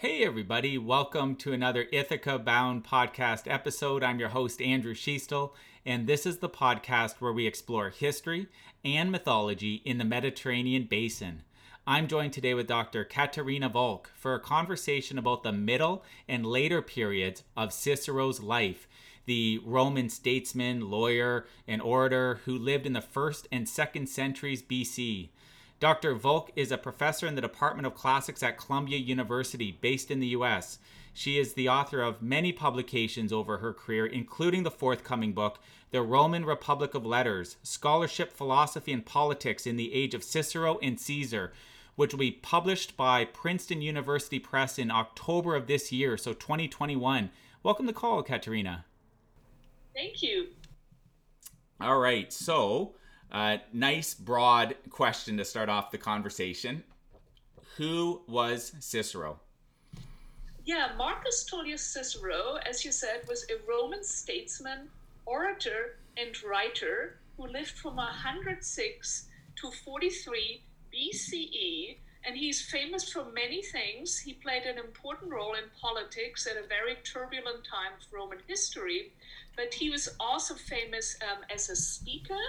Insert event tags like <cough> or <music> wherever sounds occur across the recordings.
Hey, everybody, welcome to another Ithaca Bound podcast episode. I'm your host, Andrew Schiestel, and this is the podcast where we explore history and mythology in the Mediterranean basin. I'm joined today with Dr. Katharina Volk for a conversation about the middle and later periods of Cicero's life, the Roman statesman, lawyer, and orator who lived in the first and second centuries BC. Dr. Volk is a professor in the Department of Classics at Columbia University, based in the US. She is the author of many publications over her career, including the forthcoming book, The Roman Republic of Letters Scholarship, Philosophy, and Politics in the Age of Cicero and Caesar, which will be published by Princeton University Press in October of this year, so 2021. Welcome to the call, Katharina. Thank you. All right, so uh, nice broad question to start off the conversation. Who was Cicero? Yeah, Marcus Tullius Cicero, as you said, was a Roman statesman, orator, and writer who lived from 106 to 43 BCE. And he's famous for many things. He played an important role in politics at a very turbulent time of Roman history. But he was also famous um, as a speaker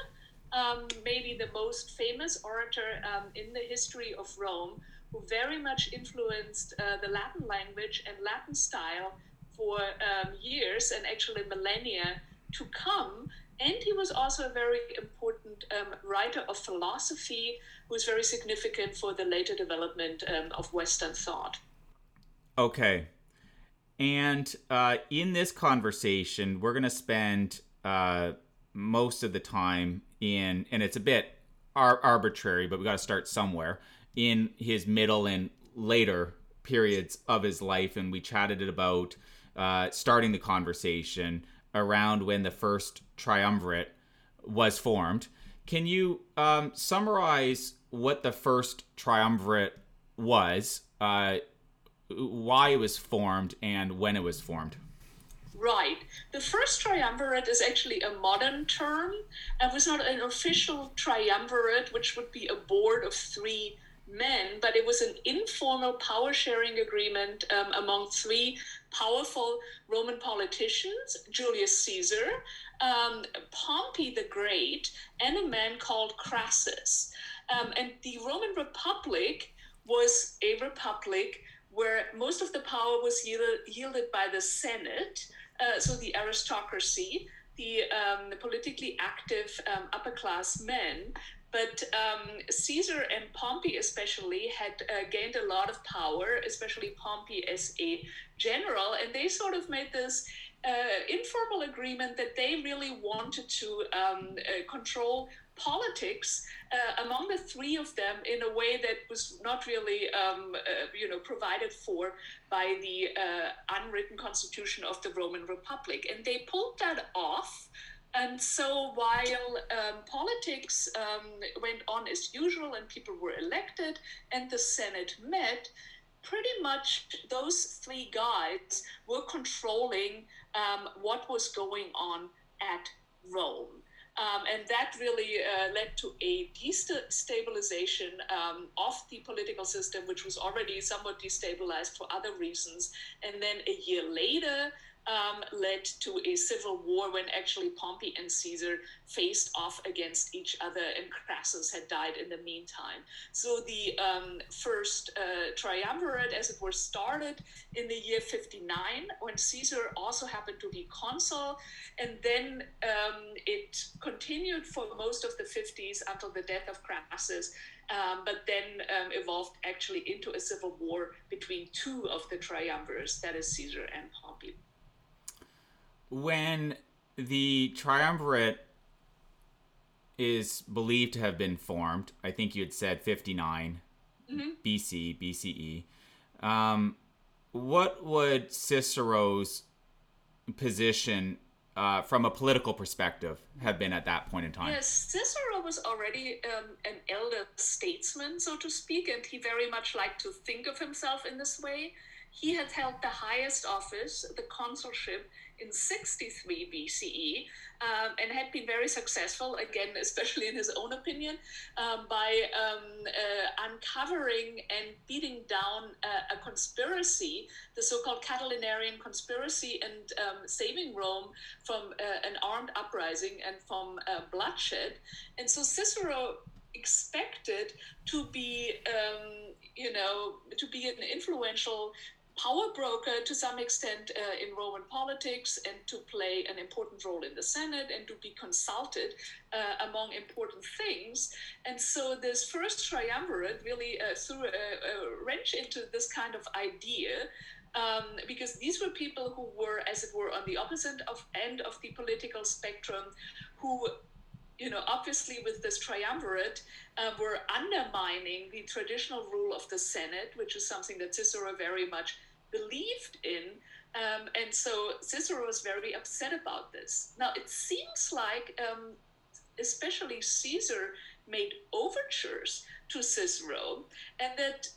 um, maybe the most famous orator um, in the history of Rome, who very much influenced uh, the Latin language and Latin style for um, years and actually millennia to come. And he was also a very important um, writer of philosophy, who was very significant for the later development um, of Western thought. Okay. And uh, in this conversation, we're going to spend uh, most of the time in, and it's a bit ar- arbitrary, but we got to start somewhere in his middle and later periods of his life. And we chatted about uh, starting the conversation around when the first triumvirate was formed. Can you um, summarize what the first triumvirate was, uh, why it was formed, and when it was formed? Right. The first triumvirate is actually a modern term. It was not an official triumvirate, which would be a board of three men, but it was an informal power sharing agreement um, among three powerful Roman politicians Julius Caesar, um, Pompey the Great, and a man called Crassus. Um, and the Roman Republic was a republic where most of the power was yielded, yielded by the Senate uh, so the aristocracy, the, um, the politically active um, upper class men. But um, Caesar and Pompey, especially, had uh, gained a lot of power, especially Pompey as a general, and they sort of made this uh, informal agreement that they really wanted to um, uh, control politics uh, among the three of them in a way that was not really, um, uh, you know, provided for by the uh, unwritten constitution of the Roman Republic, and they pulled that off. And so while um, politics um, went on as usual and people were elected and the Senate met, pretty much those three guys were controlling um, what was going on at Rome. Um, and that really uh, led to a destabilization um, of the political system, which was already somewhat destabilized for other reasons. And then a year later, um, led to a civil war when actually Pompey and Caesar faced off against each other, and Crassus had died in the meantime. So the um, first uh, triumvirate, as it were, started in the year 59 when Caesar also happened to be consul, and then um, it continued for most of the 50s until the death of Crassus. Um, but then um, evolved actually into a civil war between two of the triumvirs, that is Caesar and Pompey when the triumvirate is believed to have been formed, I think you had said 59 mm-hmm. BC, BCE. Um, what would Cicero's position uh, from a political perspective have been at that point in time? Yes, Cicero was already um, an elder statesman, so to speak, and he very much liked to think of himself in this way. He had held the highest office, the consulship, in 63 BCE um, and had been very successful, again, especially in his own opinion, um, by um, uh, uncovering and beating down uh, a conspiracy, the so called Catilinarian conspiracy, and um, saving Rome from uh, an armed uprising and from uh, bloodshed. And so Cicero expected to be, um, you know, to be an influential power broker to some extent uh, in Roman politics and to play an important role in the Senate and to be consulted uh, among important things. And so this first triumvirate really uh, threw a, a, wrench into this kind of idea. Um, because these were people who were, as it were, on the opposite of end of the political spectrum, who you know, obviously with this triumvirate, uh, were undermining the traditional rule of the Senate, which is something that Cicero very much believed in. Um, and so Cicero was very upset about this. Now, it seems like, um, especially Caesar, made overtures to Cicero and that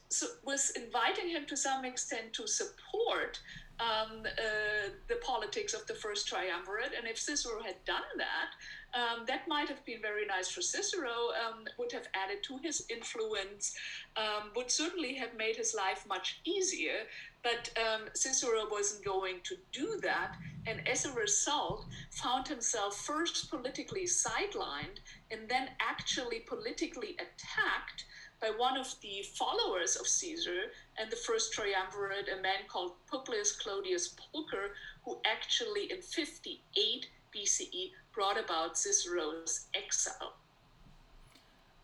was inviting him to some extent to support um, uh, the politics of the first triumvirate. And if Cicero had done that, um, that might have been very nice for Cicero, um, would have added to his influence, um, would certainly have made his life much easier. But um, Cicero wasn't going to do that, and as a result, found himself first politically sidelined and then actually politically attacked by one of the followers of Caesar and the first triumvirate, a man called Publius Clodius Pulcher, who actually in 58 BCE brought about Cicero's exile.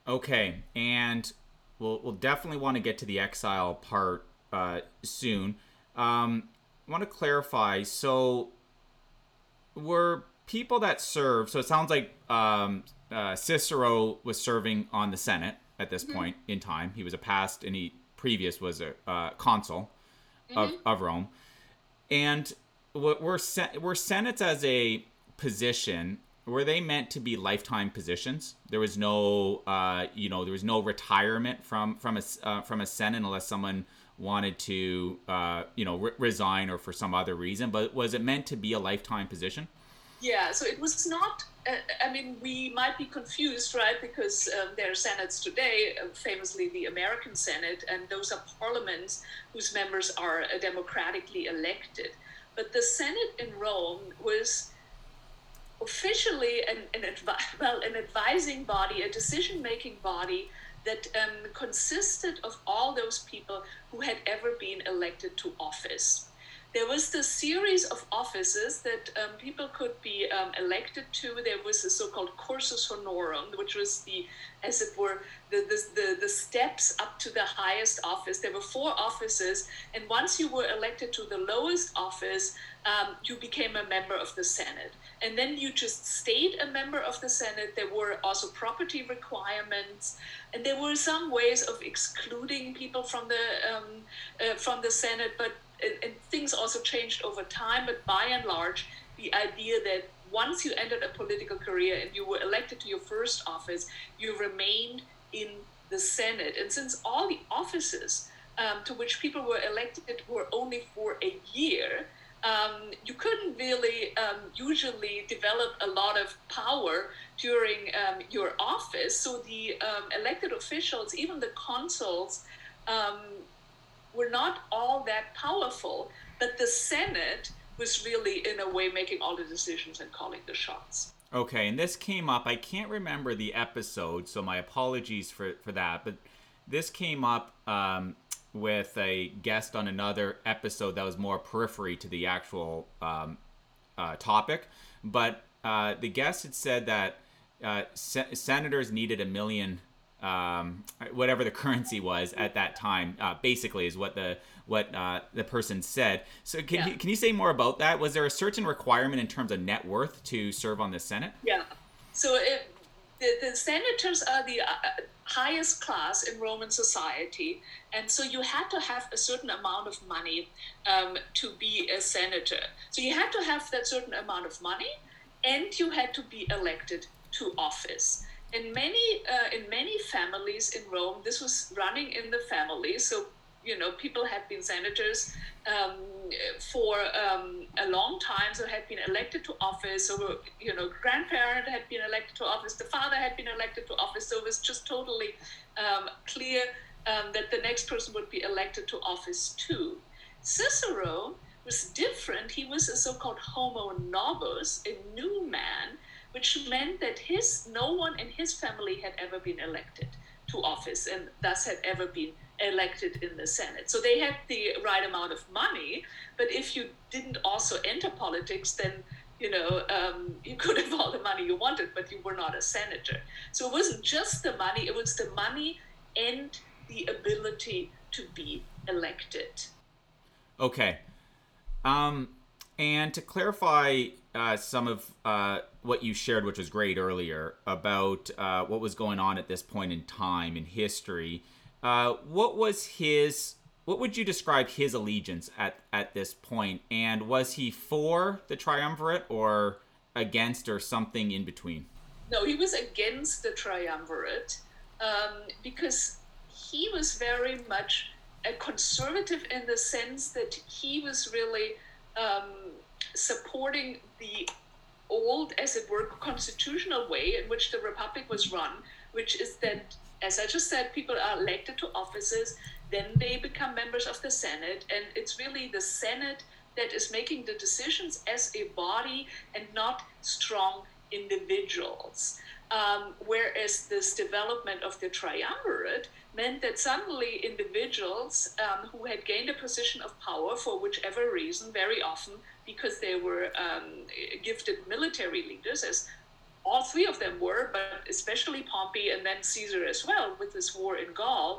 Okay, and we'll, we'll definitely want to get to the exile part uh, soon. Um, I want to clarify. So, were people that served? So it sounds like um, uh, Cicero was serving on the Senate at this mm-hmm. point in time. He was a past, and he previous was a uh, consul mm-hmm. of, of Rome, and what were were senates as a position were they meant to be lifetime positions? There was no, uh, you know, there was no retirement from from a uh, from a senate unless someone wanted to, uh, you know, re- resign or for some other reason. But was it meant to be a lifetime position? Yeah, so it was not. Uh, I mean, we might be confused, right? Because um, there are senates today, uh, famously the American Senate, and those are parliaments whose members are uh, democratically elected. But the Senate in Rome was officially an, an, advi- <laughs> well, an advising body, a decision making body that um, consisted of all those people who had ever been elected to office. There was the series of offices that um, people could be um, elected to. There was the so-called cursus honorum, which was the, as it were, the, the, the, the steps up to the highest office. There were four offices, and once you were elected to the lowest office, um, you became a member of the Senate. And then you just stayed a member of the Senate. There were also property requirements, and there were some ways of excluding people from the um, uh, from the Senate. But and, and things also changed over time. But by and large, the idea that once you entered a political career and you were elected to your first office, you remained in the Senate. And since all the offices um, to which people were elected were only for a year, um, you couldn't really um, usually develop a lot of power during um, your office. So the um, elected officials, even the consuls, um, were not all that powerful. But the Senate was really, in a way, making all the decisions and calling the shots. Okay, and this came up. I can't remember the episode, so my apologies for, for that. But this came up um, with a guest on another episode that was more periphery to the actual um, uh, topic. But uh, the guest had said that uh, se- senators needed a million, um, whatever the currency was at that time. Uh, basically, is what the what uh, the person said. So can yeah. you, can you say more about that? Was there a certain requirement in terms of net worth to serve on the Senate? Yeah. So it, the, the senators are the uh, highest class in Roman society, and so you had to have a certain amount of money um, to be a senator. So you had to have that certain amount of money, and you had to be elected to office. In many uh, in many families in Rome, this was running in the family. So you know, people had been senators um, for um, a long time, so had been elected to office. So, you know, grandparent had been elected to office, the father had been elected to office. So it was just totally um, clear um, that the next person would be elected to office too. Cicero was different. He was a so-called homo novus, a new man, which meant that his no one in his family had ever been elected to office and thus had ever been elected in the Senate. So they had the right amount of money, but if you didn't also enter politics, then you know um, <laughs> you could have all the money you wanted, but you were not a senator. So it wasn't just the money; it was the money and the ability to be elected. Okay. Um, and to clarify uh, some of uh, what you shared, which was great earlier, about uh, what was going on at this point in time in history, uh, what was his? What would you describe his allegiance at at this point? And was he for the triumvirate or against, or something in between? No, he was against the triumvirate um, because he was very much a conservative in the sense that he was really um, supporting the old, as it were, constitutional way in which the republic was run, which is that, as I just said, people are elected to offices, then they become members of the Senate, and it's really the Senate that is making the decisions as a body and not strong individuals. Um, whereas this development of the triumvirate meant that suddenly individuals um, who had gained a position of power for whichever reason, very often because they were um, gifted military leaders, as all three of them were, but especially Pompey and then Caesar as well with this war in Gaul,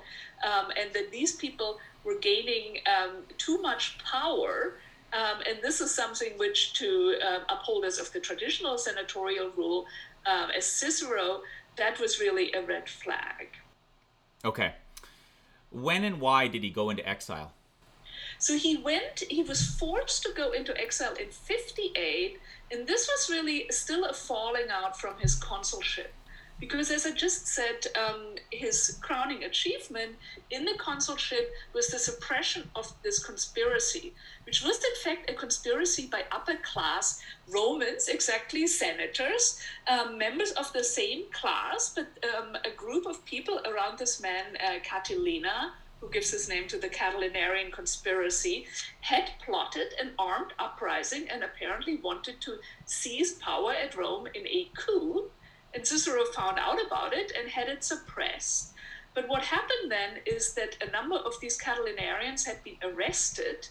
um, and that these people were gaining um, too much power. Um, and this is something which, to uh, upholders of the traditional senatorial rule, um, as Cicero, that was really a red flag. Okay. When and why did he go into exile? So he went, he was forced to go into exile in 58, and this was really still a falling out from his consulship. Because, as I just said, um, his crowning achievement in the consulship was the suppression of this conspiracy, which was in fact a conspiracy by upper class Romans, exactly senators, um, members of the same class, but um, a group of people around this man, uh, Catilina, who gives his name to the Catilinarian conspiracy, had plotted an armed uprising and apparently wanted to seize power at Rome in a coup. And Cicero found out about it and had it suppressed. But what happened then is that a number of these Catilinarians had been arrested,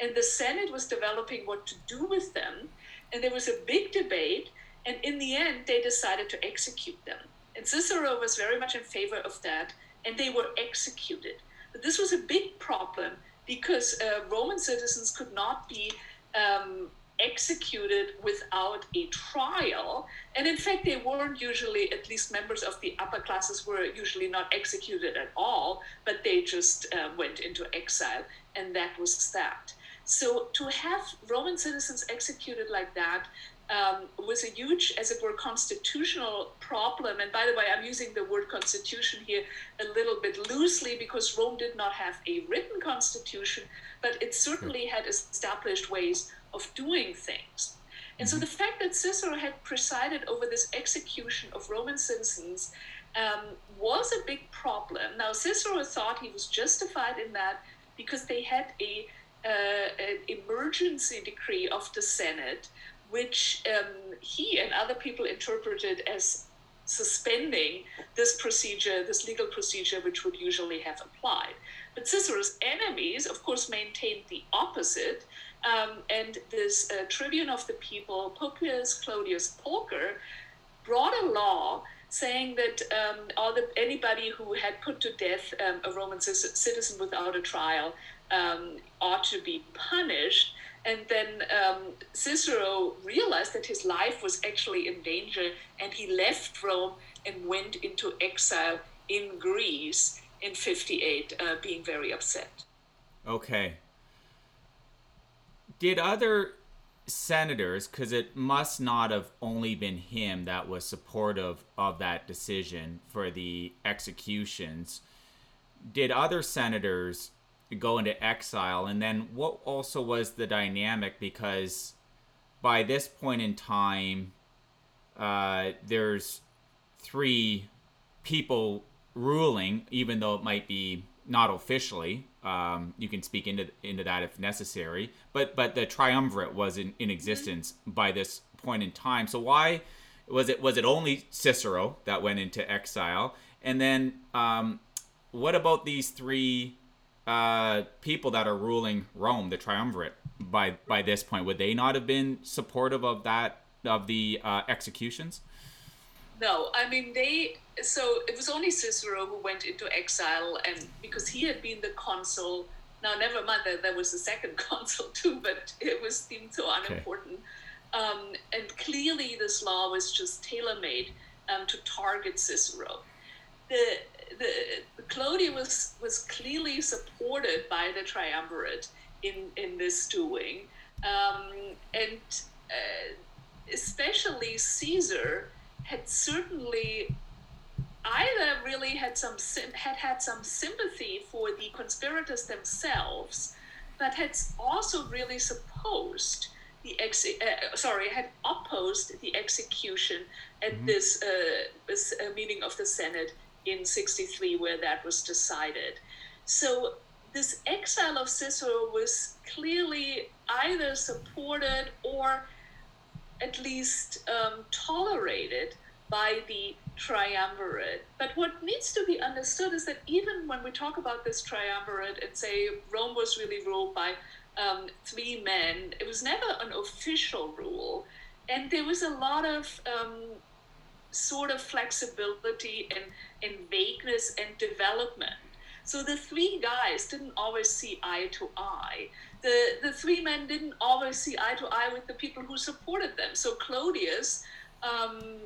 and the Senate was developing what to do with them. And there was a big debate, and in the end, they decided to execute them. And Cicero was very much in favor of that, and they were executed. But this was a big problem because uh, Roman citizens could not be um, executed without a trial. And in fact, they weren't usually, at least members of the upper classes were usually not executed at all, but they just uh, went into exile, and that was that. So to have Roman citizens executed like that um, was a huge, as it were, constitutional problem. And by the way, I'm using the word constitution here a little bit loosely because Rome did not have a written constitution, but it certainly had established ways of doing things. And so mm-hmm. the fact that Cicero had presided over this execution of Roman citizens um, was a big problem. Now, Cicero thought he was justified in that because they had a uh, an emergency decree of the Senate which um, he and other people interpreted as suspending this procedure, this legal procedure, which would usually have applied. But Cicero's enemies, of course, maintained the opposite. Um, and this uh, tribune of the people, Publius Clodius Pulcher, brought a law saying that um, all the, anybody who had put to death um, a Roman c- citizen without a trial um, ought to be punished. And then um, Cicero realized that his life was actually in danger, and he left Rome and went into exile in Greece in 58, uh, being very upset. Okay. Did other senators, because it must not have only been him that was supportive of that decision for the executions, did other senators go into exile, and then what also was the dynamic because by this point in time, uh, there's three people ruling, even though it might be not officially. Um, you can speak into into that if necessary, but but the triumvirate was in, in existence by this point in time. So why was it was it only Cicero that went into exile? And then um, what about these three uh, people that are ruling Rome, the triumvirate? By by this point, would they not have been supportive of that of the uh, executions? No, I mean they. So it was only Cicero who went into exile, and because he had been the consul. Now, never mind that there was a second <laughs> consul too, but it was deemed so unimportant. Okay. Um, and clearly, this law was just tailor made um, to target Cicero. The, the, the Clodius was was clearly supported by the triumvirate in in this doing, um, and uh, especially Caesar had certainly either really had some had had some sympathy for the conspirators themselves, but had also really supposed the ex uh, sorry had opposed the execution at mm-hmm. this, uh, this uh, meeting of the Senate in 63 where that was decided. So this exile of Cicero was clearly either supported or at least um, tolerated by the triumvirate. But what needs to be understood is that even when we talk about this triumvirate and say Rome was really ruled by um, three men, it was never an official rule. And there was a lot of um, sort of flexibility and, and vagueness and development. So the three guys didn't always see eye to eye the, the three men didn't always see eye to eye with the people who supported them. So Clodius, um,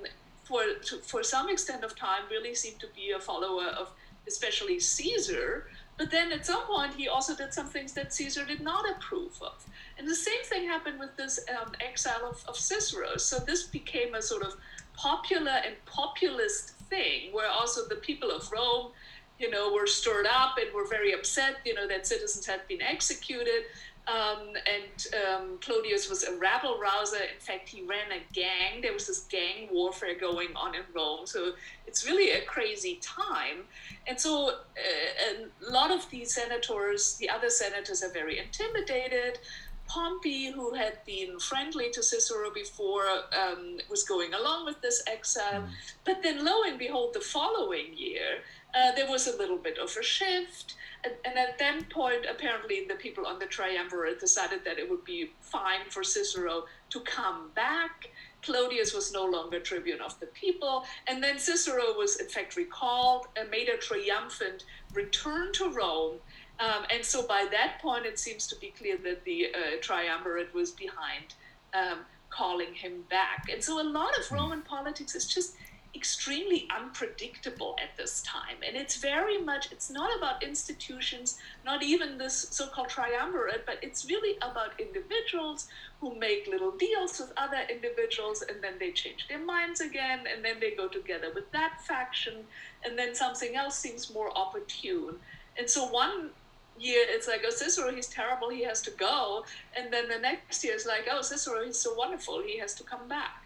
for, to, for some extent of time, really seemed to be a follower of especially Caesar. But then at some point, he also did some things that Caesar did not approve of. And the same thing happened with this um, exile of, of Cicero. So this became a sort of popular and populist thing where also the people of Rome you know, were stirred up and were very upset, you know, that citizens had been executed. Um, and um, Clodius was a rabble rouser. In fact, he ran a gang. There was this gang warfare going on in Rome. So it's really a crazy time. And so uh, a lot of the senators, the other senators, are very intimidated. Pompey, who had been friendly to Cicero before, um, was going along with this exile. Mm. But then, lo and behold, the following year, uh, there was a little bit of a shift. And, and, at that point, apparently, the people on the triumvirate decided that it would be fine for Cicero to come back. Clodius was no longer tribune of the people. And then Cicero was, in fact, recalled and made a triumphant return to Rome. Um, and so by that point, it seems to be clear that the uh, triumvirate was behind um, calling him back. And so a lot of Roman politics is just extremely unpredictable at this time. And it's very much, it's not about institutions, not even this so called triumvirate, but it's really about individuals who make little deals with other individuals and then they change their minds again and then they go together with that faction and then something else seems more opportune. And so one year it's like, oh, Cicero, he's terrible, he has to go. And then the next year it's like, oh, Cicero, he's so wonderful, he has to come back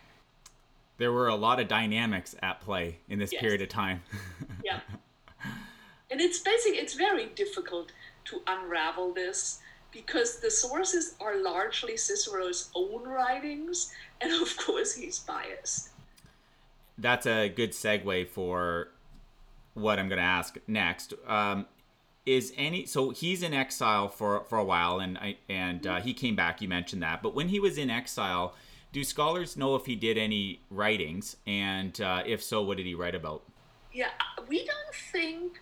there were a lot of dynamics at play in this yes. period of time. <laughs> yeah. <laughs> And it's basic it's very difficult to unravel this because the sources are largely Cicero's own writings, and of course he's biased. That's a good segue for what I'm going to ask next. Um, is any so he's in exile for for a while, and I and uh, he came back. You mentioned that, but when he was in exile, do scholars know if he did any writings, and uh, if so, what did he write about? Yeah, we don't think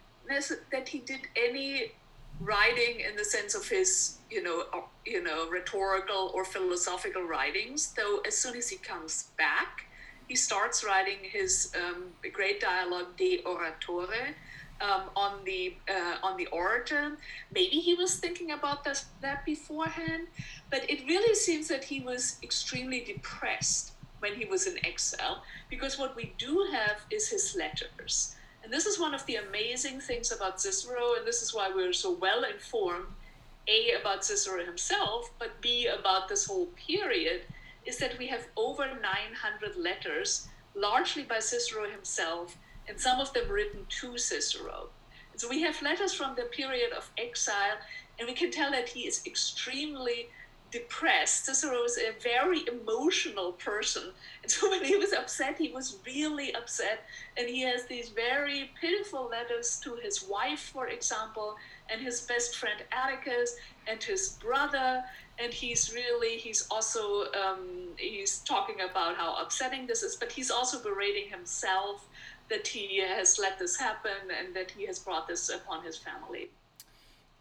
that he did any writing in the sense of his, you know, uh, you know, rhetorical or philosophical writings. Though as soon as he comes back, he starts writing his um, great dialogue De Oratore, um, on the uh, on the orator. Maybe he was thinking about this, that beforehand, but it really seems that he was extremely depressed when he was in exile because what we do have is his letters. And this is one of the amazing things about Cicero, and this is why we're so well informed A, about Cicero himself, but B, about this whole period, is that we have over 900 letters, largely by Cicero himself, and some of them written to Cicero. And so we have letters from the period of exile, and we can tell that he is extremely depressed. Cicero is a very emotional person. And so <laughs> when he was upset, he was really upset. And he has these very pitiful letters to his wife, for example, and his best friend Atticus, and his brother. And he's really, he's also, um, he's talking about how upsetting this is, but he's also berating himself that he has let this happen and that he has brought this upon his family.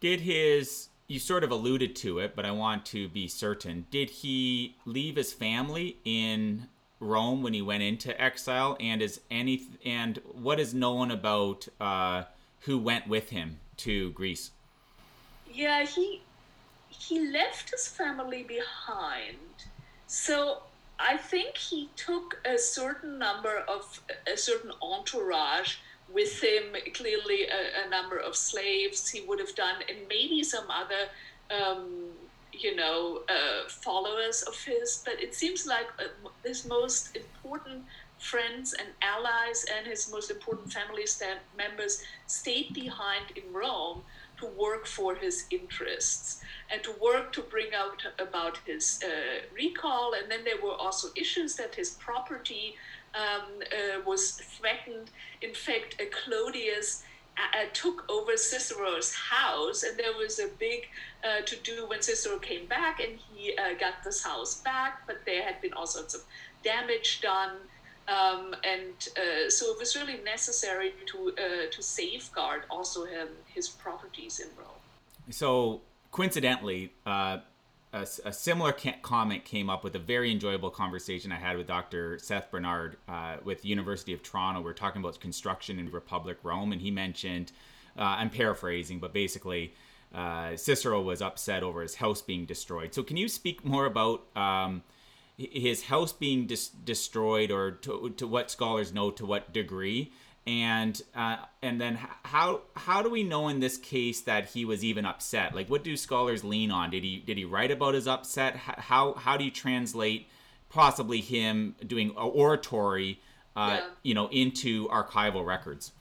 Did his you sort of alluded to it, but I want to be certain. Did he leave his family in Rome when he went into exile? And is any and what is known about uh, who went with him to Greece? Yeah, he he left his family behind. So I think he took a certain number of a certain entourage with him, clearly a, a, number of slaves he would have done, and maybe some other, um, you know, uh, followers of his. But it seems like uh, his most important friends and allies and his most important family members stayed behind in Rome to work for his interests and to work to bring out about his uh, recall. And then there were also issues that his property um, uh, was threatened. In fact, uh, Clodius uh, uh, took over Cicero's house, and there was a big uh, to do when Cicero came back, and he got this house back. But there had been all sorts of damage done. Um, and uh, so it was really necessary to uh, to safeguard also him, his properties in Rome. So coincidentally, uh, a, a, similar comment came up with a very enjoyable conversation I had with Dr. Seth Bernard uh, with University of Toronto. We are talking about construction in Republic Rome, and he mentioned, uh, I'm paraphrasing, but basically, uh, Cicero was upset over his house being destroyed. So, can you speak more about um, his house being dis- destroyed, or to, to what scholars know to what degree? and uh, and then how how do we know in this case that he was even upset? Like, what do scholars lean on? Did he did he write about his upset? How how do you translate possibly him doing oratory, uh, yeah. you know, into archival records?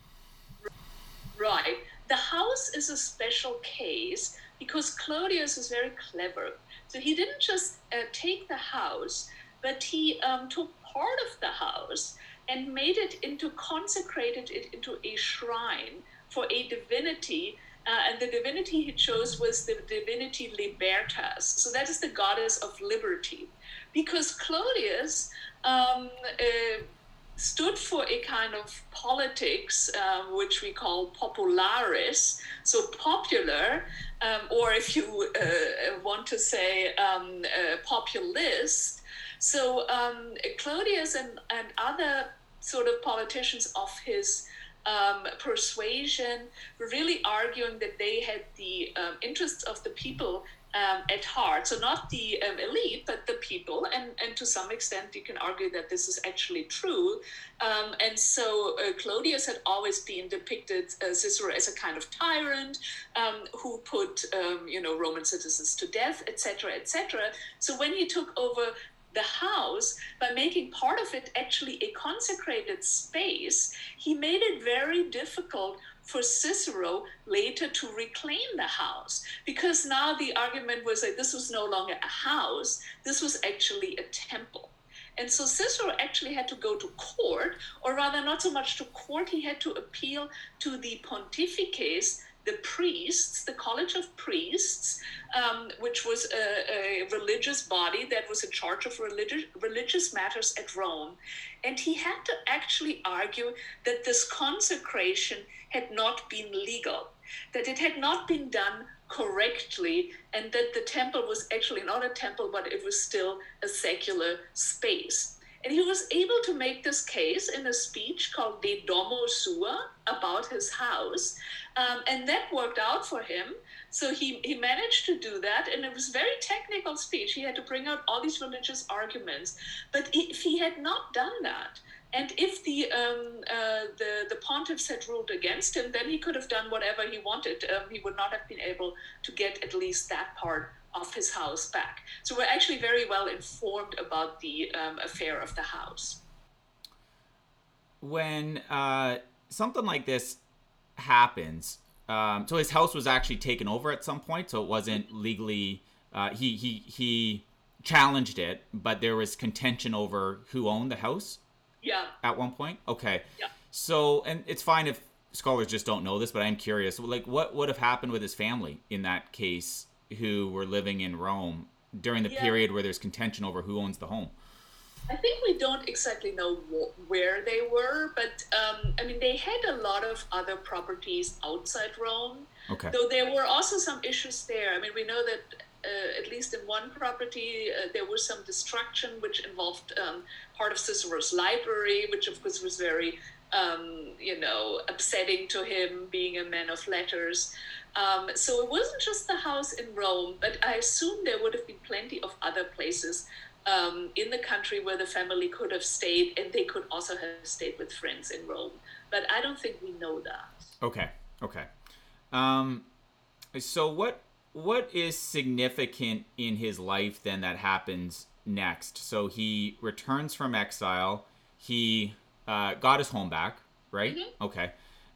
Right. The house is a special case because Clodius is very clever. So he didn't just uh, take the house, but he um, took part of the house and made it into, consecrated it into a shrine for a divinity. Uh, and the divinity he chose was the divinity Libertas. So that is the goddess of liberty. Because Clodius um, uh, stood for a kind of politics um, which we call popularis, so popular, um, or if you uh, want to say um, uh, populist. So um, Clodius and, and other sort of politicians of his um, persuasion were really arguing that they had the um, interests of the people um, at heart. So not the um, elite, but the people. And, and to some extent, you can argue that this is actually true. Um, and so uh, Clodius had always been depicted uh, Cicero as a kind of tyrant um, who put, you know, Roman citizens to death, etc., etc. So when he took over the house by making part of it actually a consecrated space, he made it very difficult for Cicero later to reclaim the house because now the argument was that this was no longer a house, this was actually a temple. And so Cicero actually had to go to court, or rather, not so much to court, he had to appeal to the pontifices, the priests, the College of Priests, um, which was a, a, religious body that was in charge of religious, religious matters at Rome. And he had to actually argue that this consecration had not been legal, that it had not been done correctly, and that the temple was actually not a temple, but it was still a secular space. And he was able to make this case in a speech called De Domo Sua about his house. Um, and that worked out for him. So he, he managed to do that. And it was very technical speech. He had to bring out all these religious arguments. But if he had not done that, And if the, um, uh, the, the pontiffs had ruled against him, then he could have done whatever he wanted. Um, he would not have been able to get at least that part of his house back. So we're actually very well informed about the um, affair of the house. When uh, something like this happens, um, so his house was actually taken over at some point, so it wasn't legally. Uh, he he he challenged it, but there was contention over who owned the house. Yeah. At one point, okay. Yeah. So, and it's fine if scholars just don't know this, but I'm curious. Like, what would have happened with his family in that case, who were living in Rome during the Yeah. period where there's contention over who owns the home? I think we don't exactly know wh- where they were, but um, I mean, they had a lot of other properties outside Rome. Okay. Though there were also some issues there. I mean, we know that uh, at least in one property uh, there was some destruction, which involved um, part of Cicero's library, which of course was very, um, you know, upsetting to him, being a man of letters. Um, so it wasn't just the house in Rome, but I assume there would have been plenty of other places um, in the country where the family could have stayed, and they could also have stayed with friends in Rome. But I don't think we know that. Okay. Okay. Um, so what what is significant in his life then that happens next? So he returns from exile. He uh, got his home back, right? Okay.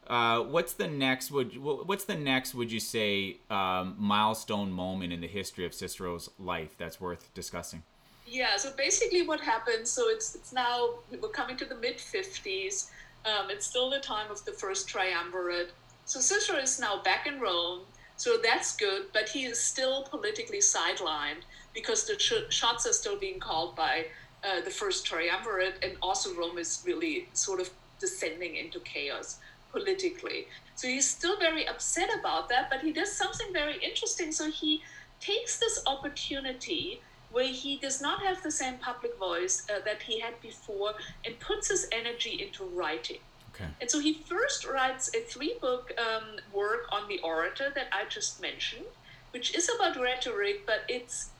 Uh, what's the next? Would what's the next? Would you say um, milestone moment in the history of Cicero's life that's worth discussing? Yeah, so basically what happens, so it's it's now we're coming to the mid 50s. Um, it's still the time of the first triumvirate. So Cicero is now back in Rome, so that's good, but he is still politically sidelined because the sh- shots are still being called by uh, the first triumvirate, and also Rome is really sort of descending into chaos politically. So he's still very upset about that, but he does something very interesting. So he takes this opportunity where he does not have the same public voice uh, that he had before and puts his energy into writing. Okay. And so he first writes a three book um, work on the orator that I just mentioned, which is about rhetoric, but it's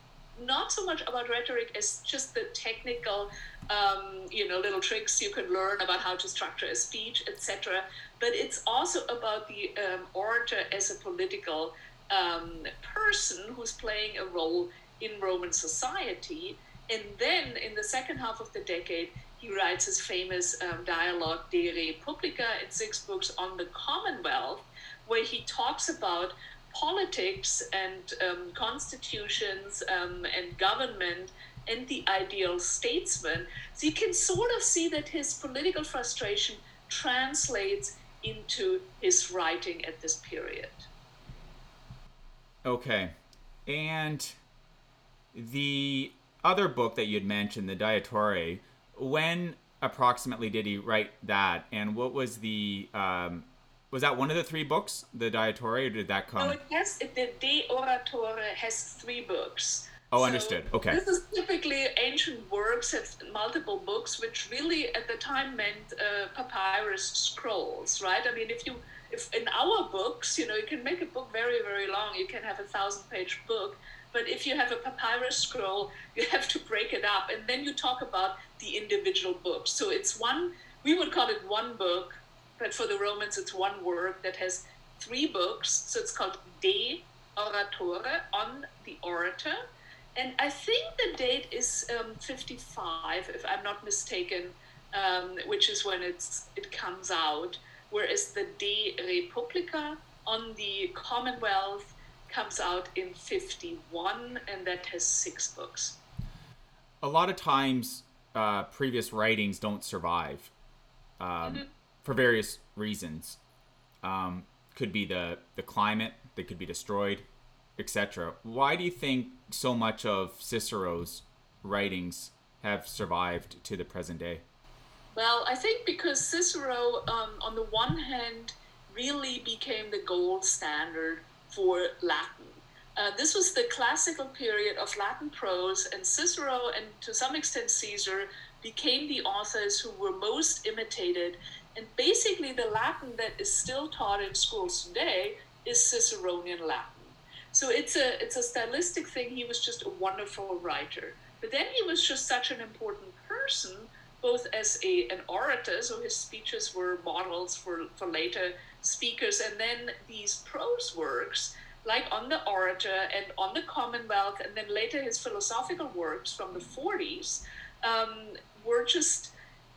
not so much about rhetoric as just the technical, um, you know, little tricks you can learn about how to structure a speech, etc. But it's also about the um, orator as a political um, person who's playing a role in Roman society. And then in the second half of the decade, he writes his famous um, dialogue De Republica in six books on the Commonwealth, where he talks about politics and um, constitutions um, and government and the ideal statesman. So you can sort of see that his political frustration translates into his writing at this period. Okay. And the other book that you'd mentioned, the De Oratore, when approximately did he write that? And what was the um, was that one of the three books, the De Oratore, or did that come? No, it has the De Oratore has three books. Oh, So understood. Okay. This is typically ancient works have multiple books, which really at the time meant uh, papyrus scrolls, right? I mean, if you if in our books, you know, you can make a book very very long. You can have a thousand page book, but if you have a papyrus scroll, you have to break it up, and then you talk about the individual books. So it's one. We would call it one book, but for the Romans, it's one work that has three books. So it's called De Oratore on the orator. And I think the date is um, 55, if I'm not mistaken, um, which is when it's it comes out. Whereas the De Republica on the Commonwealth comes out in 51, and that has six books. a lot of times uh, previous writings don't survive um, for various reasons. Um, could be the, the climate they could be destroyed etc why do you think so much of cicero's writings have survived to the present day? Well, I think because Cicero, um, on the one hand, really became the gold standard for Latin. Uh, this was the classical period of Latin prose, and Cicero and to some extent Caesar became the authors who were most imitated. And basically, the Latin that is still taught in schools today is Ciceronian Latin. So it's a it's a stylistic thing. He was just a wonderful writer. But then he was just such an important person both as a, an orator, so his speeches were models for, for later speakers, and then these prose works, like on the orator and on the Commonwealth, and then later his philosophical works from the 40s, um, were just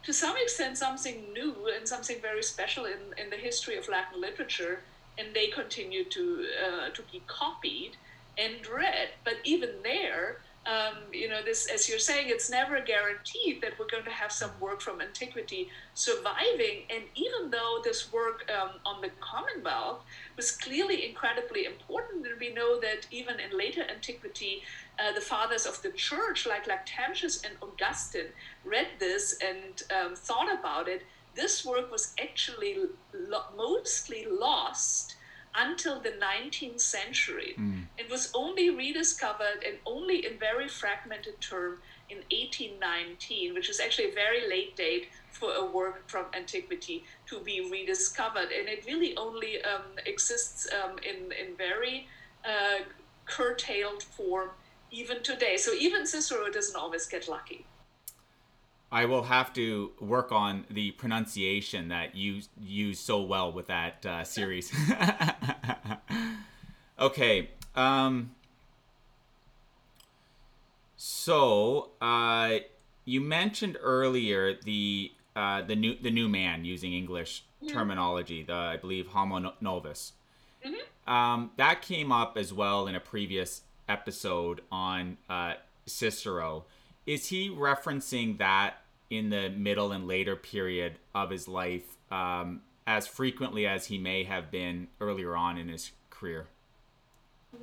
to some extent something new and something very special in, in the history of Latin literature, and they continue to uh, to be copied and read. But even there, um, you know, this, as you're saying, it's never guaranteed that we're going to have some work from antiquity surviving. And even though this work um, on the Commonwealth was clearly incredibly important, and we know that even in later antiquity, uh, the fathers of the church, like Lactantius and Augustine, read this and um, thought about it. This work was actually lo- mostly lost until the 19th century. Mm. It was only rediscovered and only in very fragmented term in 1819, which is actually a very late date for a work from antiquity to be rediscovered. And it really only um, exists um, in, in very uh, curtailed form even today. So even Cicero doesn't always get lucky. I will have to work on the pronunciation that you use so well with that uh, series. <laughs> okay. Um, so uh, you mentioned earlier the uh, the new the new man using English mm-hmm. terminology. The I believe homo novus. Mm-hmm. Um, that came up as well in a previous episode on uh, Cicero is he referencing that in the middle and later period of his life um, as frequently as he may have been earlier on in his career?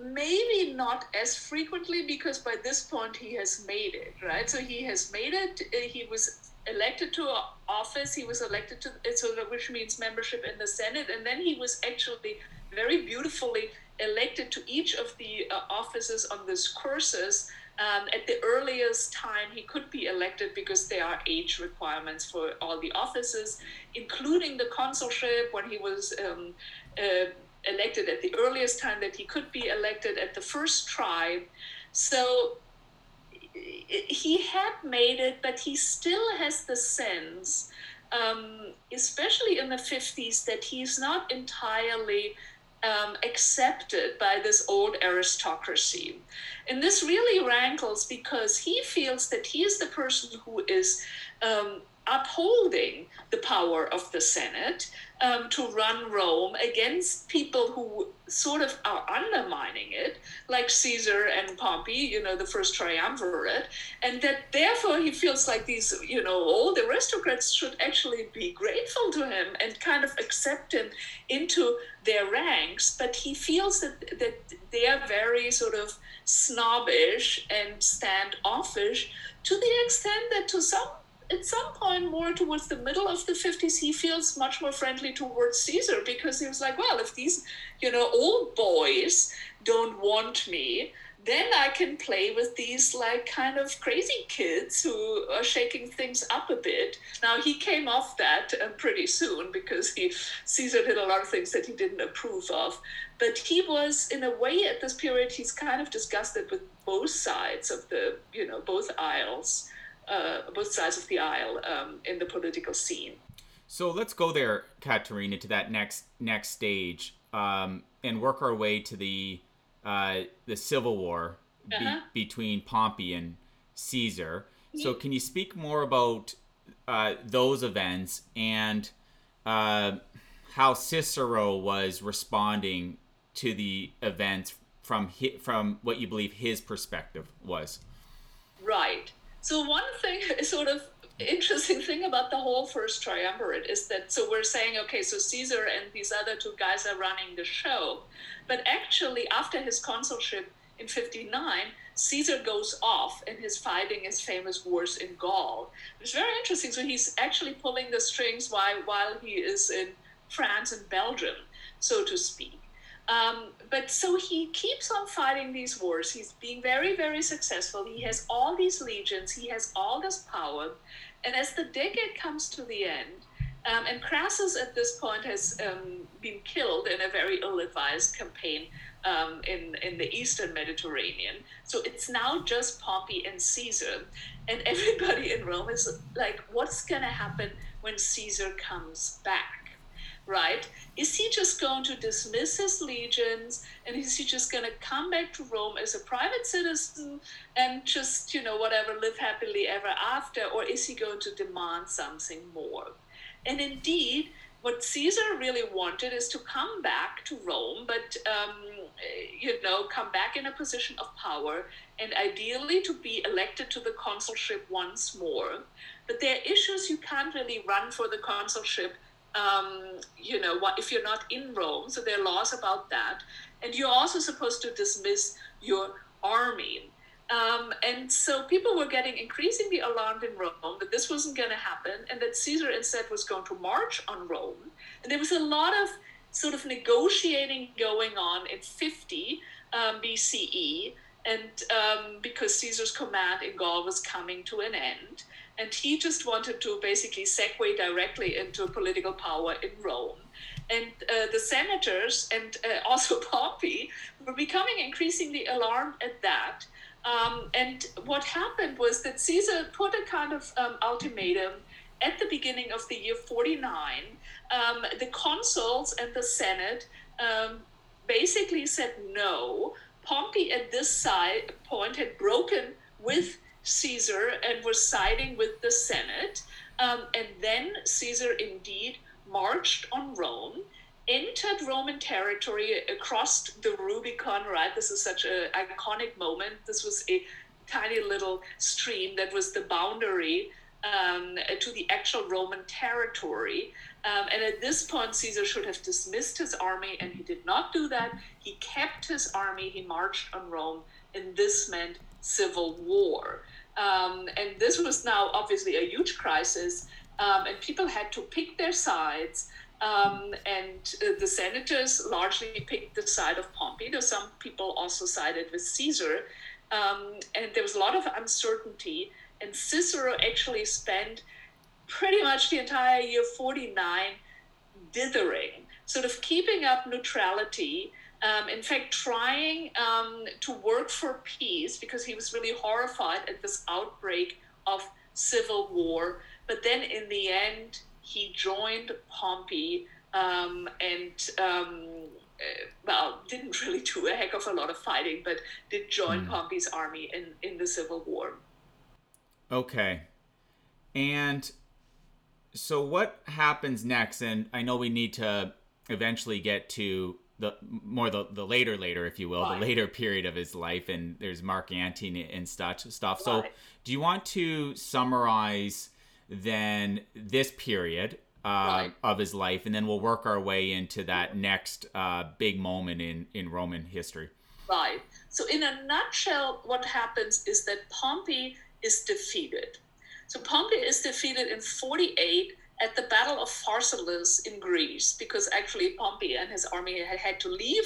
Maybe not as frequently because by this point he has made it, right? So he has made it. Uh, he was elected to office. He was elected to, so which means membership in the Senate, and then he was actually very beautifully elected to each of the uh, offices on this cursus um, at the earliest time he could be elected because there are age requirements for all the offices, including the consulship when he was um, uh, elected at the earliest time that he could be elected at the first try. So he had made it, but he still has the sense, um, especially in the 50s, that he's not entirely um, accepted by this old aristocracy. And this really rankles because he feels that he is the person who is um, upholding the power of the Senate um, to run Rome against people who sort of are undermining it, like Caesar and Pompey, you know, the first triumvirate, and that therefore he feels like these, you know, old aristocrats should actually be grateful to him and kind of accept him into their ranks. But he feels that that they are very sort of snobbish and standoffish to the extent that to some at some point more towards the middle of the 50s he feels much more friendly towards caesar because he was like well if these you know old boys don't want me then i can play with these like kind of crazy kids who are shaking things up a bit. Now he came off that um, pretty soon because he caesar did a lot of things that he didn't approve of. But he was in a way at this period he's kind of disgusted with both sides of the you know both aisles uh, both sides of the aisle um, in the political scene. So let's go there, Katharina, to that next next stage, um, and work our way to the uh, the civil war uh-huh. be- between Pompey and Caesar. So, can you speak more about uh, those events and uh, how Cicero was responding to the events from hi- from what you believe his perspective was? Right. So one thing, <laughs> sort of interesting thing about the whole first triumvirate is that so we're saying okay, so Caesar and these other two guys are running the show, but actually after his consulship in 59, Caesar goes off and he's fighting his famous wars in Gaul. It's very interesting. So he's actually pulling the strings while while he is in France and Belgium, so to speak. Um, but so he keeps on fighting these wars. He's being very, very successful. He has all these legions, he has all this power. And as the decade comes to the end, um, and Crassus at this point has um, been killed in a very ill advised campaign um, in, in the eastern Mediterranean. So it's now just Pompey and Caesar. And <laughs> everybody in Rome is like, what's going to happen when Caesar comes back? Right? Is he just going to dismiss his legions and is he just going to come back to Rome as a private citizen and just, you know, whatever, live happily ever after? Or is he going to demand something more? And indeed, what Caesar really wanted is to come back to Rome, but um, you know, come back in a position of power, and ideally to be elected to the consulship once more. But there are issues you can't really run for the consulship. Um, you know, if you're not in Rome, so there are laws about that, and you're also supposed to dismiss your army. Um, and so people were getting increasingly alarmed in Rome that this wasn't going to happen and that Caesar instead was going to march on Rome. And there was a lot of sort of negotiating going on in 50 um, BCE, and um, because Caesar's command in Gaul was coming to an end. And he just wanted to basically segue directly into political power in Rome. And uh, the senators and uh, <laughs> also Pompey were becoming increasingly alarmed at that um, and what happened was that Caesar put a kind of um, ultimatum at the beginning of the year 49. Um, the consuls and the Senate um, basically said no. Pompey at this side point had broken with Caesar and was siding with the Senate. Um, and then Caesar indeed marched on Rome entered Roman territory across the Rubicon, right? This is such an iconic moment. This was a tiny little stream that was the boundary um, to the actual Roman territory. Um, and at this point, Caesar should have dismissed his army, and he did not do that. He kept his army, he marched on Rome, and this meant civil war. Um, and this was now obviously a huge crisis, um, and people had to pick their sides. Um, and uh, the senators largely picked the side of Pompey, though some people also sided with Caesar. Um, and there was a lot of uncertainty. And Cicero actually spent pretty much the entire year 49 dithering, sort of keeping up neutrality. Um, in fact, trying um, to work for peace because he was really horrified at this outbreak of civil war. But then in the end, he joined Pompey um, and um, uh, well, didn't really do a heck of a lot of fighting, but did join mm. Pompey's army in, in the Civil War. Okay. And so what happens next? And I know we need to eventually get to the more the, the later later if you will right. the later period of his life and there's mark antony and stuff stuff so right. do you want to summarize then this period uh, right. of his life, and then we'll work our way into that next uh, big moment in, in Roman history. Right. So, in a nutshell, what happens is that Pompey is defeated. So, Pompey is defeated in 48 at the Battle of Pharsalus in Greece, because actually Pompey and his army had, had to leave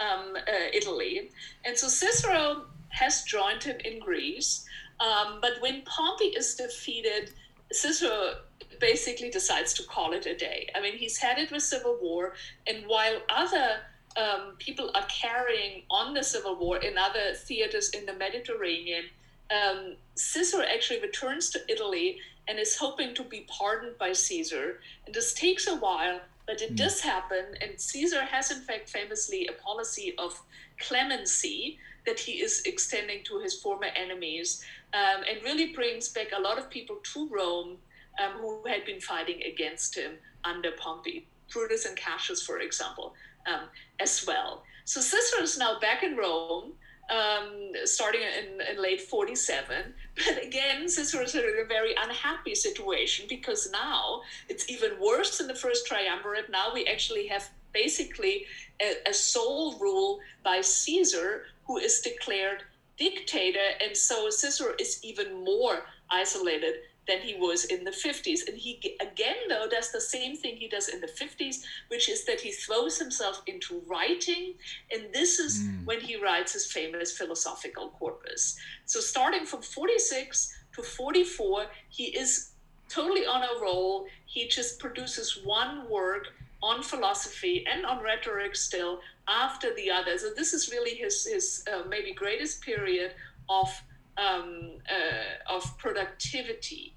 um, uh, Italy. And so Cicero has joined him in Greece. Um, but when Pompey is defeated, Cicero basically decides to call it a day. I mean, he's had it with civil war, and while other um, people are carrying on the civil war in other theaters in the Mediterranean, um, Cicero actually returns to Italy and is hoping to be pardoned by Caesar. And this takes a while, but it mm. does happen. And Caesar has, in fact, famously a policy of clemency that he is extending to his former enemies um, and really brings back a lot of people to Rome um, who had been fighting against him under Pompey, Brutus and Cassius, for example, um, as well. So Cicero is now back in Rome. Um, starting in, in, late 47. But again, Cicero is in a very unhappy situation because now it's even worse than the first triumvirate. Now we actually have basically a, a sole rule by Caesar, who is declared dictator. And so Cicero is even more isolated than he was in the 50s. And he, again, though, does the same thing he does in the 50s, which is that he throws himself into writing. And this is mm. when he writes his famous philosophical corpus. So starting from 46 to 44, he is totally on a roll. He just produces one work on philosophy and on rhetoric still after the other. So this is really his his uh, maybe greatest period of um, uh, of productivity.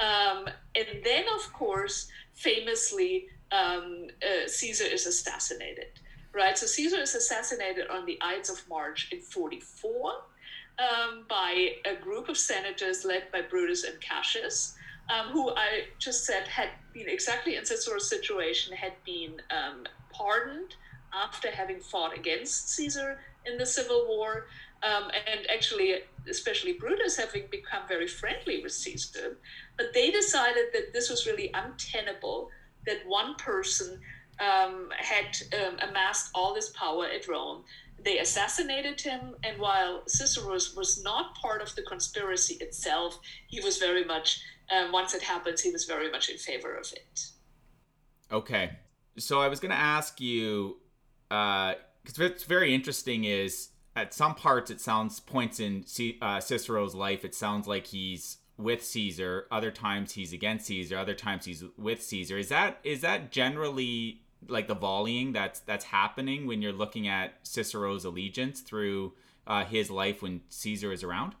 Um, and then, of course, famously, um, uh, Caesar is assassinated. Right, so Caesar is assassinated on the Ides of March in 44 um, by a group of senators led by Brutus and Cassius, um, who I just said had been exactly in Cicero's situation, had been um, pardoned after having fought against Caesar in the civil war, um, and actually, especially Brutus, having become very friendly with Caesar. But they decided that this was really untenable, that one person um, had um, amassed all this power at Rome. They assassinated him, and while Cicero was not part of the conspiracy itself, he was very much, um, once it happens, he was very much in favor of it. Okay. So I was going to ask you, because uh, what's very interesting is at some parts it sounds points in C- uh, Cicero's life, it sounds like he's with Caesar. Other times he's against Caesar. Other times he's with Caesar. Is that is that generally like the volleying that's that's happening when you're looking at Cicero's allegiance through uh, his life when Caesar is around?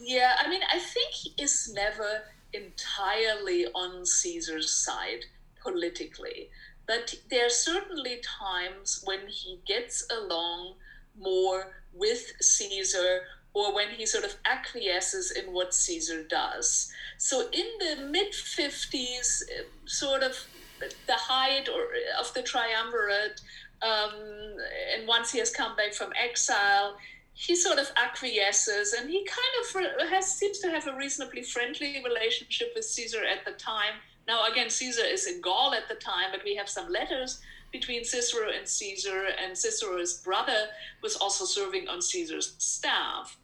Yeah, I mean, I think he is never entirely on Caesar's side politically, but there are certainly times when he gets along more with Caesar or when he sort of acquiesces in what Caesar does. So in the mid 50s, um, sort of the height or uh, of the triumvirate, um, and once he has come back from exile, he sort of acquiesces and he kind of uh, has seems to have a reasonably friendly relationship with Caesar at the time. Now again, Caesar is in Gaul at the time, but we have some letters between Cicero and Caesar, and Cicero's brother was also serving on Caesar's staff.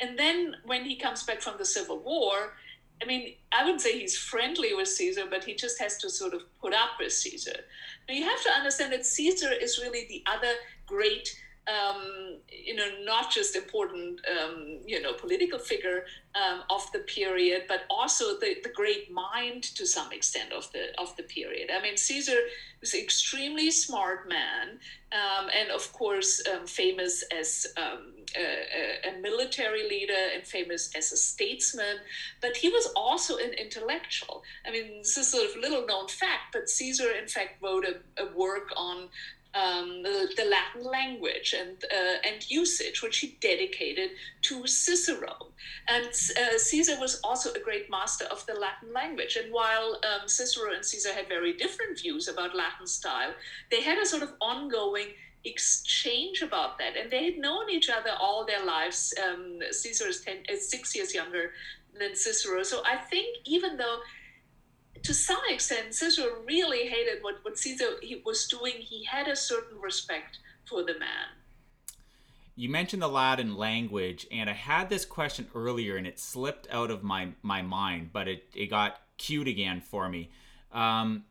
And then when he comes back from the Civil War, I mean, I wouldn't say he's friendly with Caesar, but he just has to sort of put up with Caesar. Now you have to understand that Caesar is really the other great um, you know, not just important, um, you know, political figure um, of the period, but also the, the great mind to some extent of the of the period. I mean, Caesar was an extremely smart man, um, and of course, um, famous as um, a, a, military leader and famous as a statesman, but he was also an intellectual. I mean, this is sort of little known fact, but Caesar, in fact, wrote a, a work on um, the, the, Latin language and uh, and usage, which he dedicated to Cicero. And uh, Caesar was also a great master of the Latin language. And while um, Cicero and Caesar had very different views about Latin style, they had a sort of ongoing exchange about that. And they had known each other all their lives. Um, Caesar is, ten, is six years younger than Cicero. So I think even though to some extent, Cicero really hated what, what Caesar he was doing. He had a certain respect for the man. You mentioned the Latin language, and I had this question earlier, and it slipped out of my, my mind, but it, it got cued again for me. Um,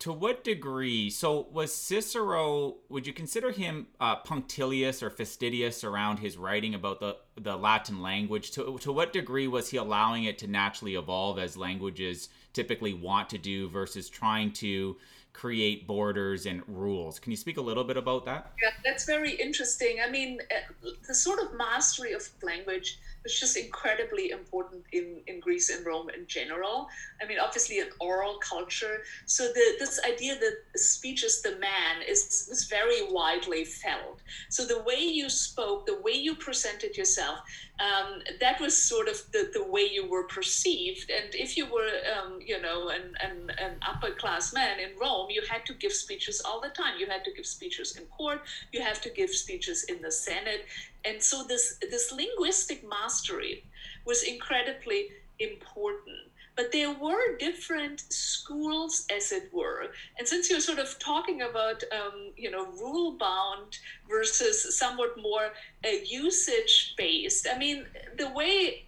to what degree? So, was Cicero? Would you consider him uh, punctilious or fastidious around his writing about the the Latin language? To to what degree was he allowing it to naturally evolve as languages typically want to do versus trying to create borders and rules. Can you speak a little bit about that? Yeah, that's very interesting. I mean, uh, the sort of mastery of language was just incredibly important in, in Greece and Rome in general. I mean, obviously, an oral culture. So the, this idea that speech is the man is, is very widely felt. So the way you spoke, the way you presented yourself, um, that was sort of the, the way you were perceived. And if you were, um, you know, an, an, an upper class man in Rome, you had to give speeches all the time. You had to give speeches in court, you have to give speeches in the Senate. And so this, this linguistic mastery was incredibly important. But there were different schools as it were. And since you're sort of talking about um, you know rule bound versus somewhat more uh, usage based i mean the way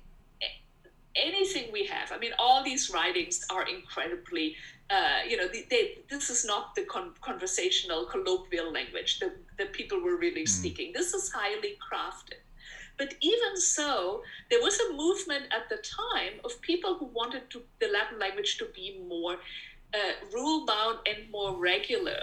anything we have i mean all these writings are incredibly uh, you know, they, they, this is not the con- conversational colloquial language that, that people were really mm. speaking. This is highly crafted. But even so, there was a movement at the time of people who wanted to, the Latin language to be more uh, rule bound and more regular.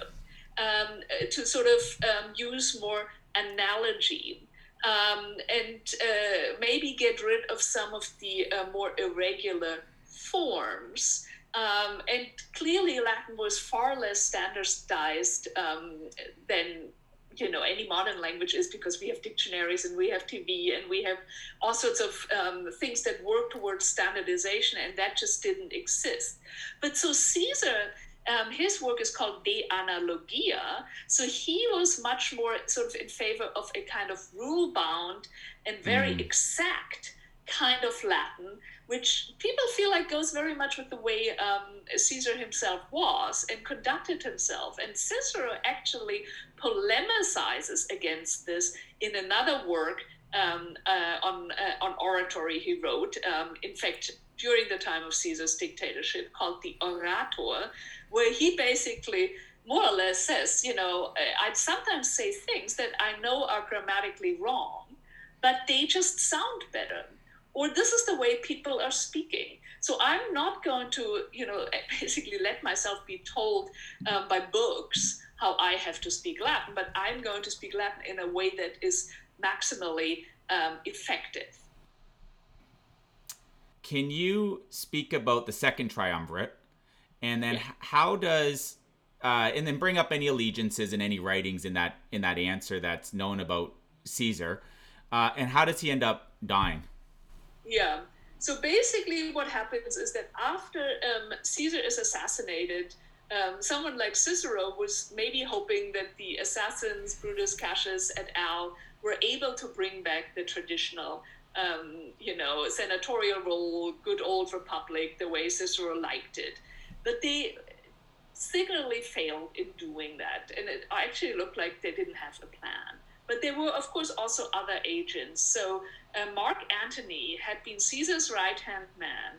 um, to sort of um, use more analogy um, and uh, maybe get rid of some of the uh, more irregular forms. Um, and clearly, Latin was far less standardized um, than you know any modern language is because we have dictionaries and we have TV and we have all sorts of um, things that work towards standardization, and that just didn't exist. But so Caesar um, his work is called De Analogia. So he was much more sort of in favor of a kind of rule bound and very mm. exact kind of Latin, which people feel like goes very much with the way um, Caesar himself was and conducted himself. And Cicero actually polemicizes against this in another work um, uh, on uh, on oratory he wrote. Um, in fact, during the time of Caesar's dictatorship, called the Orator, where he basically more or less says, you know, I'd sometimes say things that I know are grammatically wrong, but they just sound better. Or this is the way people are speaking. So I'm not going to, you know, <laughs> basically let myself be told um, by books how I have to speak Latin, but I'm going to speak Latin in a way that is maximally um, effective. Can you speak about the second triumvirate? and then yeah. how does uh, and then bring up any allegiances and any writings in that in that answer that's known about Caesar, uh, and how does he end up dying? Yeah. So basically, what happens is that after um, Caesar is assassinated, um, someone like Cicero was maybe hoping that the assassins Brutus, Cassius, et al. were able to bring back the traditional, um, you know, senatorial rule, good old republic, the way Cicero liked it. But they signally failed in doing that. And it actually looked like they didn't have a plan. But there were, of course, also other agents. So uh, Mark Antony had been Caesar's right hand man.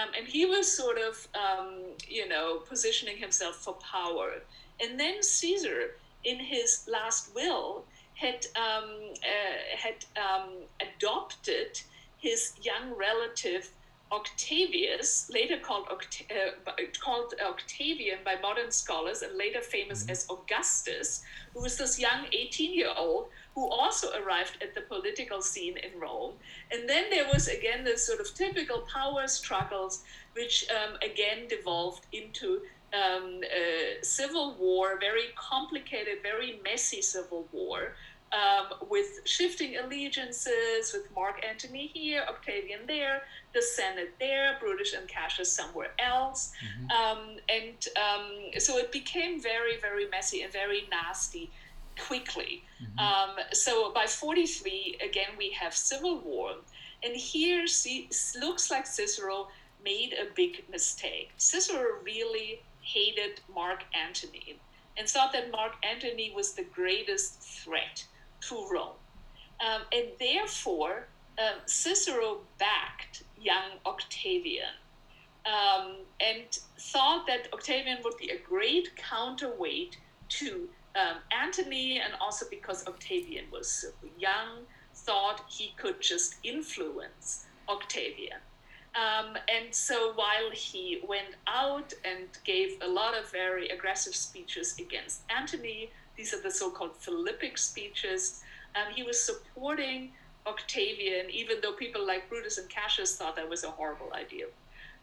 Um, and he was sort of, um, you know, positioning himself for power. And then Caesar, in his last will, had um, uh, had um, adopted his young relative Octavius, later called, Oct- uh, called Octavian by modern scholars and later famous mm-hmm. as Augustus, who was this young 18 year old who also arrived at the political scene in Rome. And then there was again this sort of typical power struggles, which um, again devolved into um, civil war, very complicated, very messy civil war um, with shifting allegiances, with Mark Antony here, Octavian there, the Senate there, Brutus and Cassius somewhere else. Mm-hmm. Um, and um, so it became very, very messy and very nasty quickly. Mm-hmm. Um, so by 43, again, we have civil war. And here see, looks like Cicero made a big mistake. Cicero really hated Mark Antony and thought that Mark Antony was the greatest threat to Rome. Um, and therefore, um, Cicero backed young Octavian um, and thought that Octavian would be a great counterweight to um, Antony, and also because Octavian was so young, thought he could just influence Octavian. Um, and so while he went out and gave a lot of very aggressive speeches against Antony, these are the so-called Philippic speeches. Um, he was supporting Octavian, even though people like Brutus and Cassius thought that was a horrible idea.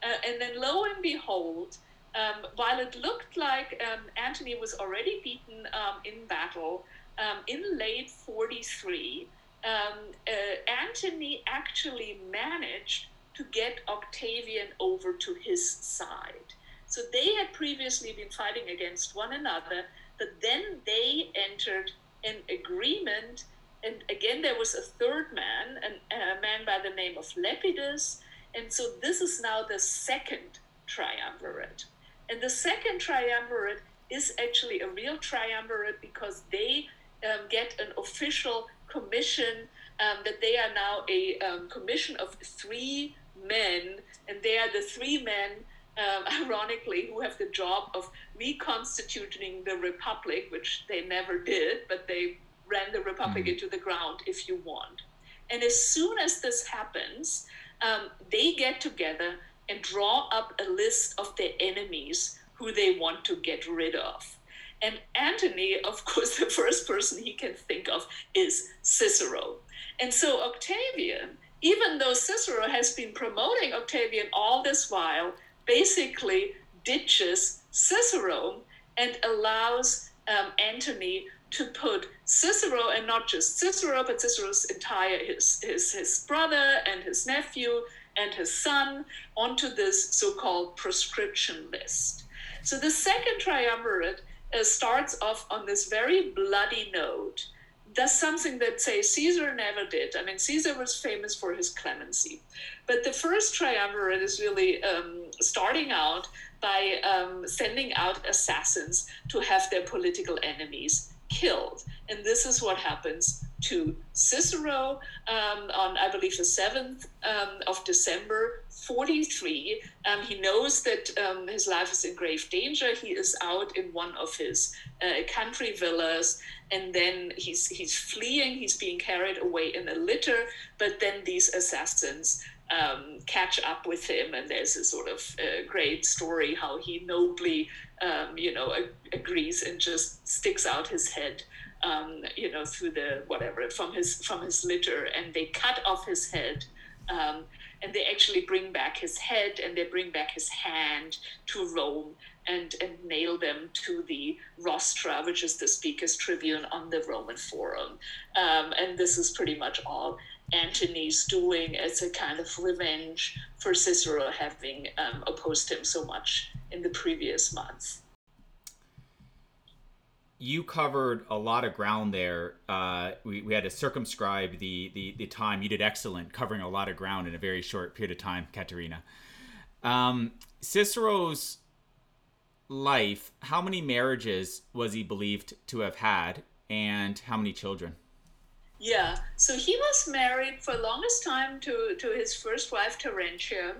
Uh, and then, lo and behold, um, while it looked like um, Antony was already beaten um, in battle, um, in late 43, um, uh, Antony actually managed to get Octavian over to his side. So they had previously been fighting against one another, but then they entered an agreement. And again, there was a third man, an, a man by the name of Lepidus. And so this is now the second triumvirate. And the second triumvirate is actually a real triumvirate because they um, get an official commission um, that they are now a um, commission of three men, and they are the three men um, <laughs> ironically, who have the job of reconstituting the republic, which they never did, but they ran the republic mm. into the ground, if you want. And as soon as this happens, um, they get together and draw up a list of their enemies who they want to get rid of. And Antony, <laughs> of course, the first person he can think of is Cicero. And so Octavian, even though Cicero has been promoting Octavian all this while, basically ditches Cicero and allows um, Antony to put Cicero and not just Cicero, but Cicero's entire his his his brother and his nephew and his son onto this so-called proscription list. So the second triumvirate uh, starts off on this very bloody note. Does something that say Caesar never did. I mean, Caesar was famous for his clemency, but the first triumvirate is really um, starting out by um, sending out assassins to have their political enemies killed. And this is what happens to Cicero um, on, I believe, the 7th um, of December, 43. Um, he knows that um, his life is in grave danger. He is out in one of his uh, country villas, and then he's, he's fleeing. He's being carried away in a litter, but then these assassins um, catch up with him, and there's a sort of uh, great story how he nobly, um, you know, ag- agrees and just sticks out his head, um, you know, through the whatever from his from his litter, and they cut off his head. Um, and they actually bring back his head and they bring back his hand to Rome and, and nail them to the rostra, which is the speaker's tribune on the Roman Forum. Um, and this is pretty much all Antony's doing as a kind of revenge for Cicero having um, opposed him so much in the previous months. You covered a lot of ground there. Uh, we, we had to circumscribe the, the, the time. You did excellent covering a lot of ground in a very short period of time, Katharina. Um, Cicero's life, how many marriages was he believed to have had, and how many children? Yeah, so he was married for longest time to, to his first wife, Terentia,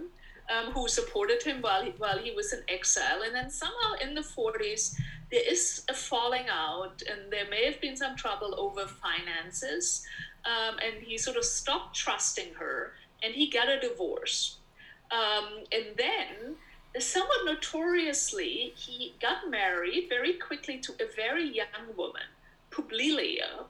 um, who supported him while he, while he was in exile. And then somehow in the 40s, there is a falling out, and there may have been some trouble over finances. Um, and he sort of stopped trusting her, and he got a divorce. Um, and then, somewhat notoriously, he got married very quickly to a very young woman, Publilia,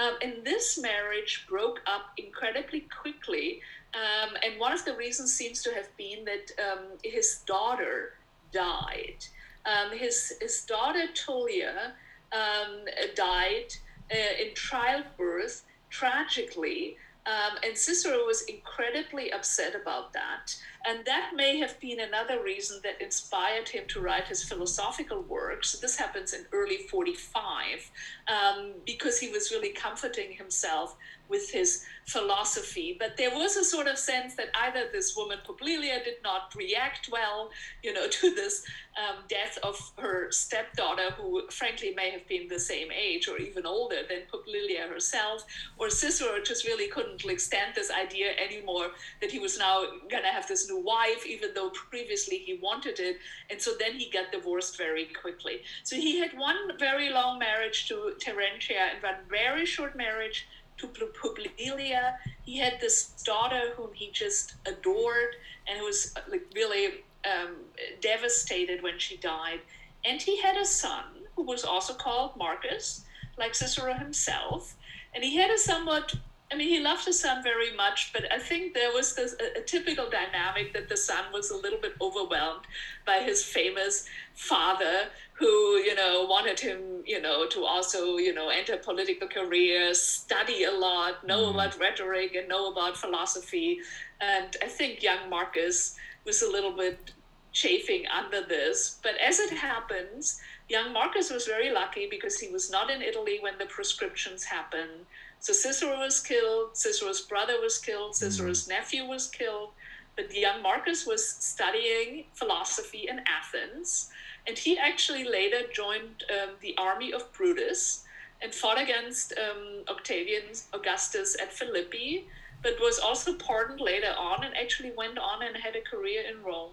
um, and this marriage broke up incredibly quickly. Um, and one of the reasons seems to have been that um, his daughter died. Um, his, his daughter, Tullia, um, died uh, in childbirth tragically. Um, and Cicero was incredibly upset about that. And that may have been another reason that inspired him to write his philosophical works. This happens in early 45, um, because he was really comforting himself with his philosophy. But there was a sort of sense that either this woman, Publilia, did not react well, you know, <laughs> to this um, death of her stepdaughter, who frankly may have been the same age or even older than Publilia herself, or Cicero just really couldn't like stand this idea anymore that he was now going to have this new wife, even though previously he wanted it. And so then he got divorced very quickly. So he had one very long marriage to Terentia and one very short marriage Publilia. He had this daughter whom he just adored and who was like really um, devastated when she died. And he had a son who was also called Marcus, like Cicero himself. And he had a somewhat I mean, he loved his son very much, but I think there was this, a, a, typical dynamic that the son was a little bit overwhelmed by his famous father, who, you know, wanted him, you know, to also, you know, enter political career, study a lot, know mm. about rhetoric, and know about philosophy. And I think young Marcus was a little bit chafing under this. But as it happens, young Marcus was very lucky because he was not in Italy when the proscriptions happened so Cicero was killed, Cicero's brother was killed, Cicero's mm-hmm. nephew was killed, but the young Marcus was studying philosophy in Athens, and he actually later joined um, the army of Brutus and fought against um, Octavian Augustus at Philippi, but was also pardoned later on and actually went on and had a career in Rome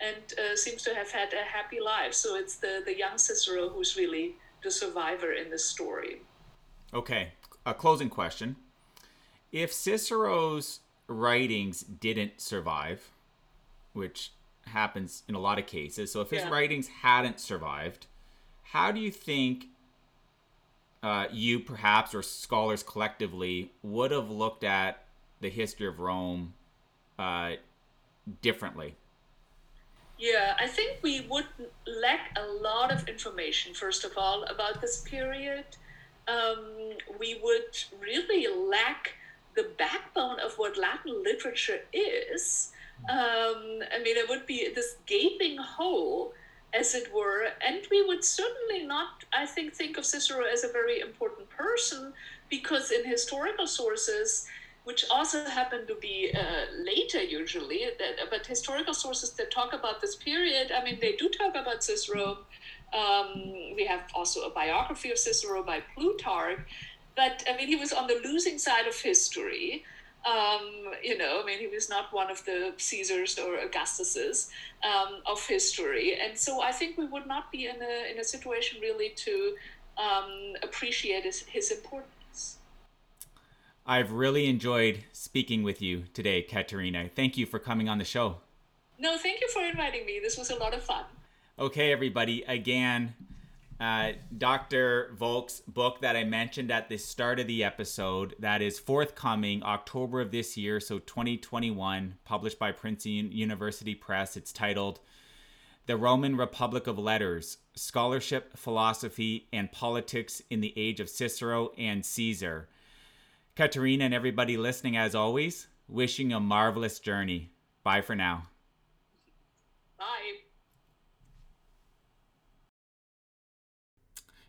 and uh, seems to have had a happy life. So it's the, the young Cicero who's really the survivor in this story. Okay, a closing question. If Cicero's writings didn't survive, which happens in a lot of cases, so if his yeah. writings hadn't survived, how do you think uh, you perhaps or scholars collectively would have looked at the history of Rome uh, differently? Yeah, I think we would lack a lot of information, first of all, about this period. Um, we would really lack the backbone of what Latin literature is. Um, I mean, it would be this gaping hole, as it were, and we would certainly not, I think, think of Cicero as a very important person because in historical sources, which also happen to be uh, later usually, that, but historical sources that talk about this period, I mean, they do talk about Cicero. Um, we have also a biography of Cicero by Plutarch, but I mean, he was on the losing side of history. Um, you know, I mean, he was not one of the Caesars or Augustuses um, of history, and so I think we would not be in a in a situation really to um, appreciate his, his importance. I've really enjoyed speaking with you today, Katharina. Thank you for coming on the show. No, thank you for inviting me. This was a lot of fun. Okay, everybody. Again, uh, Dr. Volk's book that I mentioned at the start of the episode that is forthcoming October of this year, so 2021, published by Princeton University Press. It's titled The Roman Republic of Letters Scholarship, Philosophy, and Politics in the Age of Cicero and Caesar. Katharina and everybody listening, as always, wishing a marvelous journey. Bye for now. Bye.